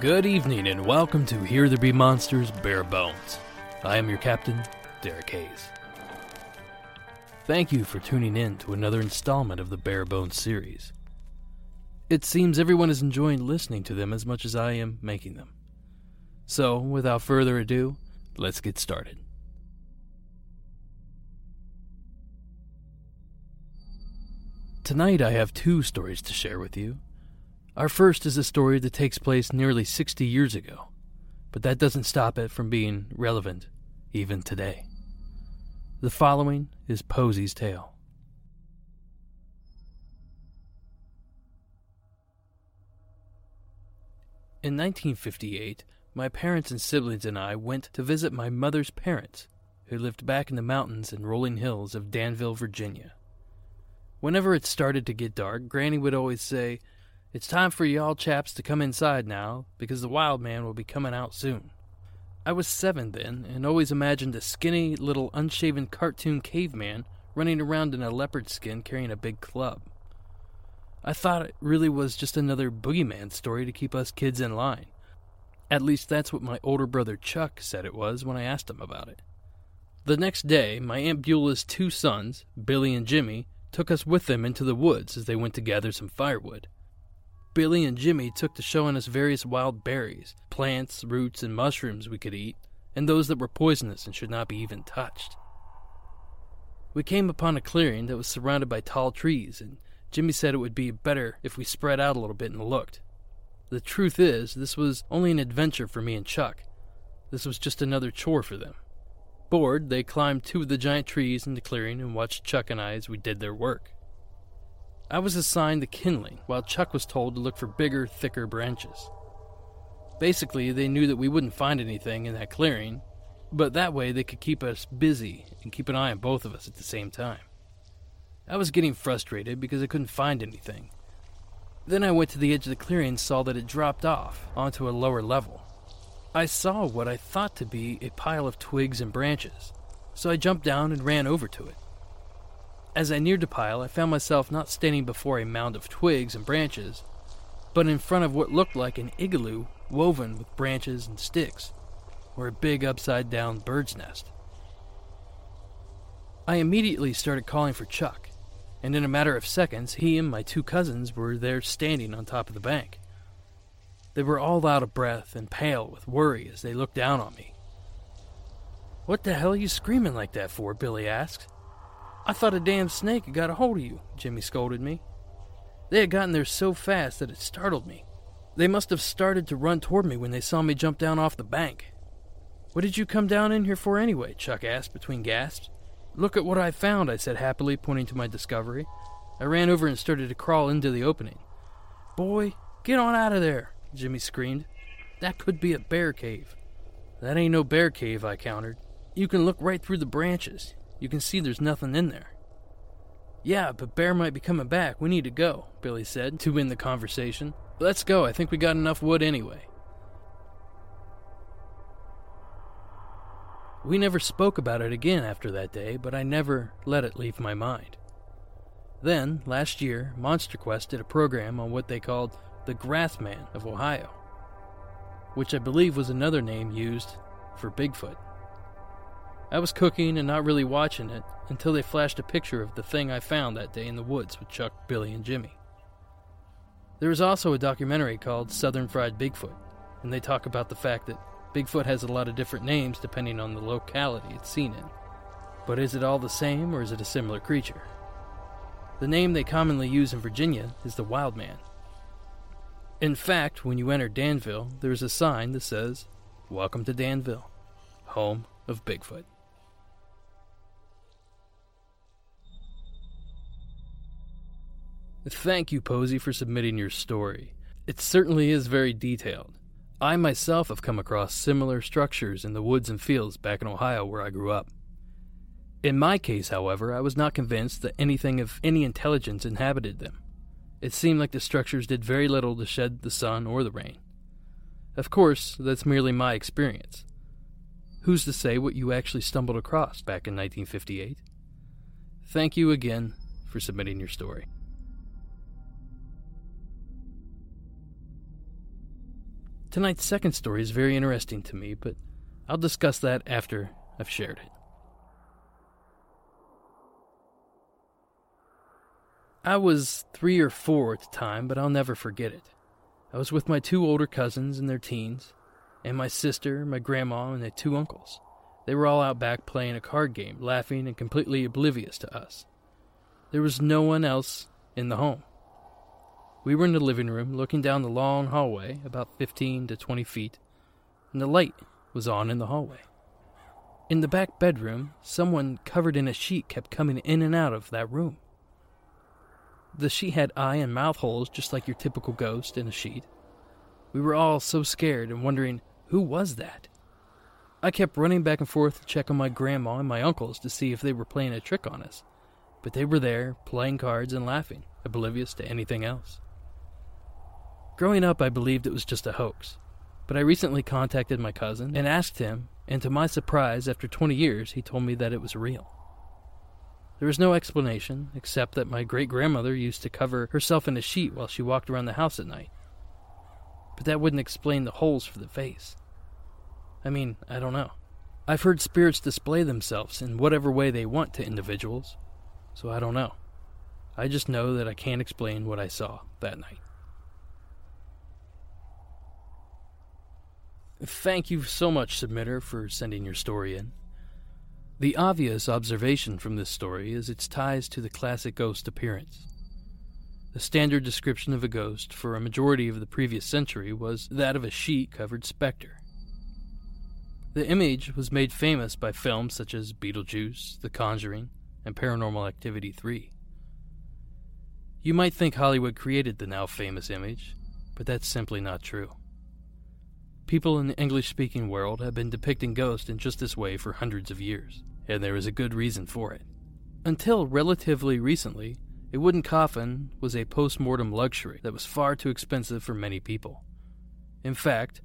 Good evening and welcome to Here There Be Monsters Bare Bones. I am your captain, Derek Hayes. Thank you for tuning in to another installment of the Bare Bones series. It seems everyone is enjoying listening to them as much as I am making them. So, without further ado, let's get started. Tonight I have two stories to share with you. Our first is a story that takes place nearly 60 years ago, but that doesn't stop it from being relevant even today. The following is Posy's Tale. In 1958, my parents and siblings and I went to visit my mother's parents, who lived back in the mountains and rolling hills of Danville, Virginia. Whenever it started to get dark, Granny would always say, It's time for y'all chaps to come inside now, because the wild man will be coming out soon. I was seven then, and always imagined a skinny, little unshaven cartoon caveman running around in a leopard skin carrying a big club. I thought it really was just another boogeyman story to keep us kids in line. At least that's what my older brother Chuck said it was when I asked him about it. The next day, my Aunt Beulah's two sons, Billy and Jimmy, took us with them into the woods as they went to gather some firewood. Billy and Jimmy took to showing us various wild berries, plants, roots, and mushrooms we could eat, and those that were poisonous and should not be even touched. We came upon a clearing that was surrounded by tall trees, and Jimmy said it would be better if we spread out a little bit and looked. The truth is, this was only an adventure for me and Chuck. This was just another chore for them. Bored, they climbed two of the giant trees in the clearing and watched Chuck and I as we did their work. I was assigned the kindling, while Chuck was told to look for bigger, thicker branches. Basically, they knew that we wouldn't find anything in that clearing, but that way they could keep us busy and keep an eye on both of us at the same time. I was getting frustrated because I couldn't find anything. Then I went to the edge of the clearing and saw that it dropped off onto a lower level. I saw what I thought to be a pile of twigs and branches, so I jumped down and ran over to it. As I neared the pile, I found myself not standing before a mound of twigs and branches, but in front of what looked like an igloo woven with branches and sticks, or a big upside down bird's nest. I immediately started calling for Chuck, and in a matter of seconds, he and my two cousins were there standing on top of the bank. They were all out of breath and pale with worry as they looked down on me. What the hell are you screaming like that for? Billy asked. I thought a damn snake had got a hold of you, Jimmy scolded me. They had gotten there so fast that it startled me. They must have started to run toward me when they saw me jump down off the bank. What did you come down in here for anyway? Chuck asked between gasps. Look at what I found, I said happily, pointing to my discovery. I ran over and started to crawl into the opening. Boy, get on out of there, Jimmy screamed. That could be a bear cave. That ain't no bear cave, I countered. You can look right through the branches. You can see there's nothing in there. Yeah, but Bear might be coming back. We need to go, Billy said to win the conversation. Let's go. I think we got enough wood anyway. We never spoke about it again after that day, but I never let it leave my mind. Then, last year, Monster Quest did a program on what they called the Grassman of Ohio, which I believe was another name used for Bigfoot. I was cooking and not really watching it until they flashed a picture of the thing I found that day in the woods with Chuck, Billy, and Jimmy. There is also a documentary called Southern Fried Bigfoot, and they talk about the fact that Bigfoot has a lot of different names depending on the locality it's seen in. But is it all the same or is it a similar creature? The name they commonly use in Virginia is the Wild Man. In fact, when you enter Danville, there is a sign that says, Welcome to Danville, home of Bigfoot. Thank you, Posy, for submitting your story. It certainly is very detailed. I myself have come across similar structures in the woods and fields back in Ohio where I grew up. In my case, however, I was not convinced that anything of any intelligence inhabited them. It seemed like the structures did very little to shed the sun or the rain. Of course, that's merely my experience. Who's to say what you actually stumbled across back in 1958? Thank you again for submitting your story. Tonight's second story is very interesting to me, but I'll discuss that after I've shared it. I was three or four at the time, but I'll never forget it. I was with my two older cousins in their teens, and my sister, my grandma, and their two uncles. They were all out back playing a card game, laughing and completely oblivious to us. There was no one else in the home. We were in the living room, looking down the long hallway, about 15 to 20 feet, and the light was on in the hallway. In the back bedroom, someone covered in a sheet kept coming in and out of that room. The sheet had eye and mouth holes just like your typical ghost in a sheet. We were all so scared and wondering who was that. I kept running back and forth to check on my grandma and my uncles to see if they were playing a trick on us, but they were there, playing cards and laughing, oblivious to anything else. Growing up, I believed it was just a hoax, but I recently contacted my cousin and asked him, and to my surprise, after 20 years, he told me that it was real. There was no explanation, except that my great grandmother used to cover herself in a sheet while she walked around the house at night. But that wouldn't explain the holes for the face. I mean, I don't know. I've heard spirits display themselves in whatever way they want to individuals, so I don't know. I just know that I can't explain what I saw that night. Thank you so much, submitter, for sending your story in. The obvious observation from this story is its ties to the classic ghost appearance. The standard description of a ghost for a majority of the previous century was that of a sheet covered specter. The image was made famous by films such as Beetlejuice, The Conjuring, and Paranormal Activity 3. You might think Hollywood created the now famous image, but that's simply not true. People in the English speaking world have been depicting ghosts in just this way for hundreds of years, and there is a good reason for it. Until relatively recently, a wooden coffin was a post mortem luxury that was far too expensive for many people. In fact,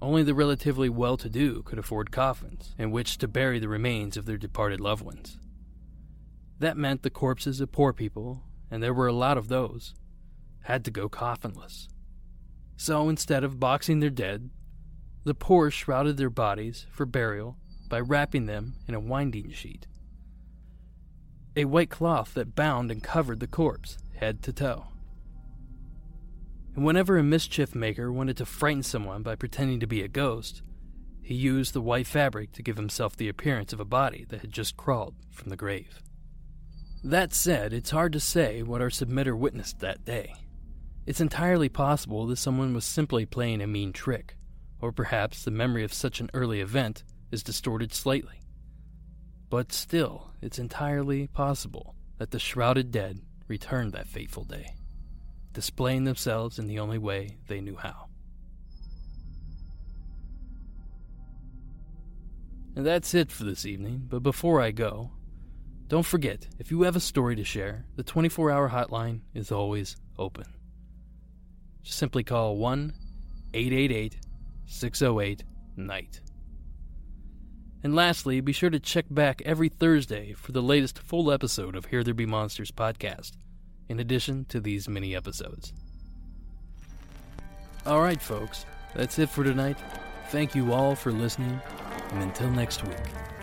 only the relatively well to do could afford coffins in which to bury the remains of their departed loved ones. That meant the corpses of poor people, and there were a lot of those, had to go coffinless. So instead of boxing their dead, the poor shrouded their bodies for burial by wrapping them in a winding sheet. A white cloth that bound and covered the corpse, head to toe. And whenever a mischief maker wanted to frighten someone by pretending to be a ghost, he used the white fabric to give himself the appearance of a body that had just crawled from the grave. That said, it's hard to say what our submitter witnessed that day. It's entirely possible that someone was simply playing a mean trick, or perhaps the memory of such an early event is distorted slightly. But still, it's entirely possible that the shrouded dead returned that fateful day, displaying themselves in the only way they knew how. And that's it for this evening, but before I go, don't forget if you have a story to share, the 24 hour hotline is always open. Just simply call 1 888 608 Night. And lastly, be sure to check back every Thursday for the latest full episode of Here There Be Monsters podcast, in addition to these mini episodes. Alright, folks, that's it for tonight. Thank you all for listening, and until next week.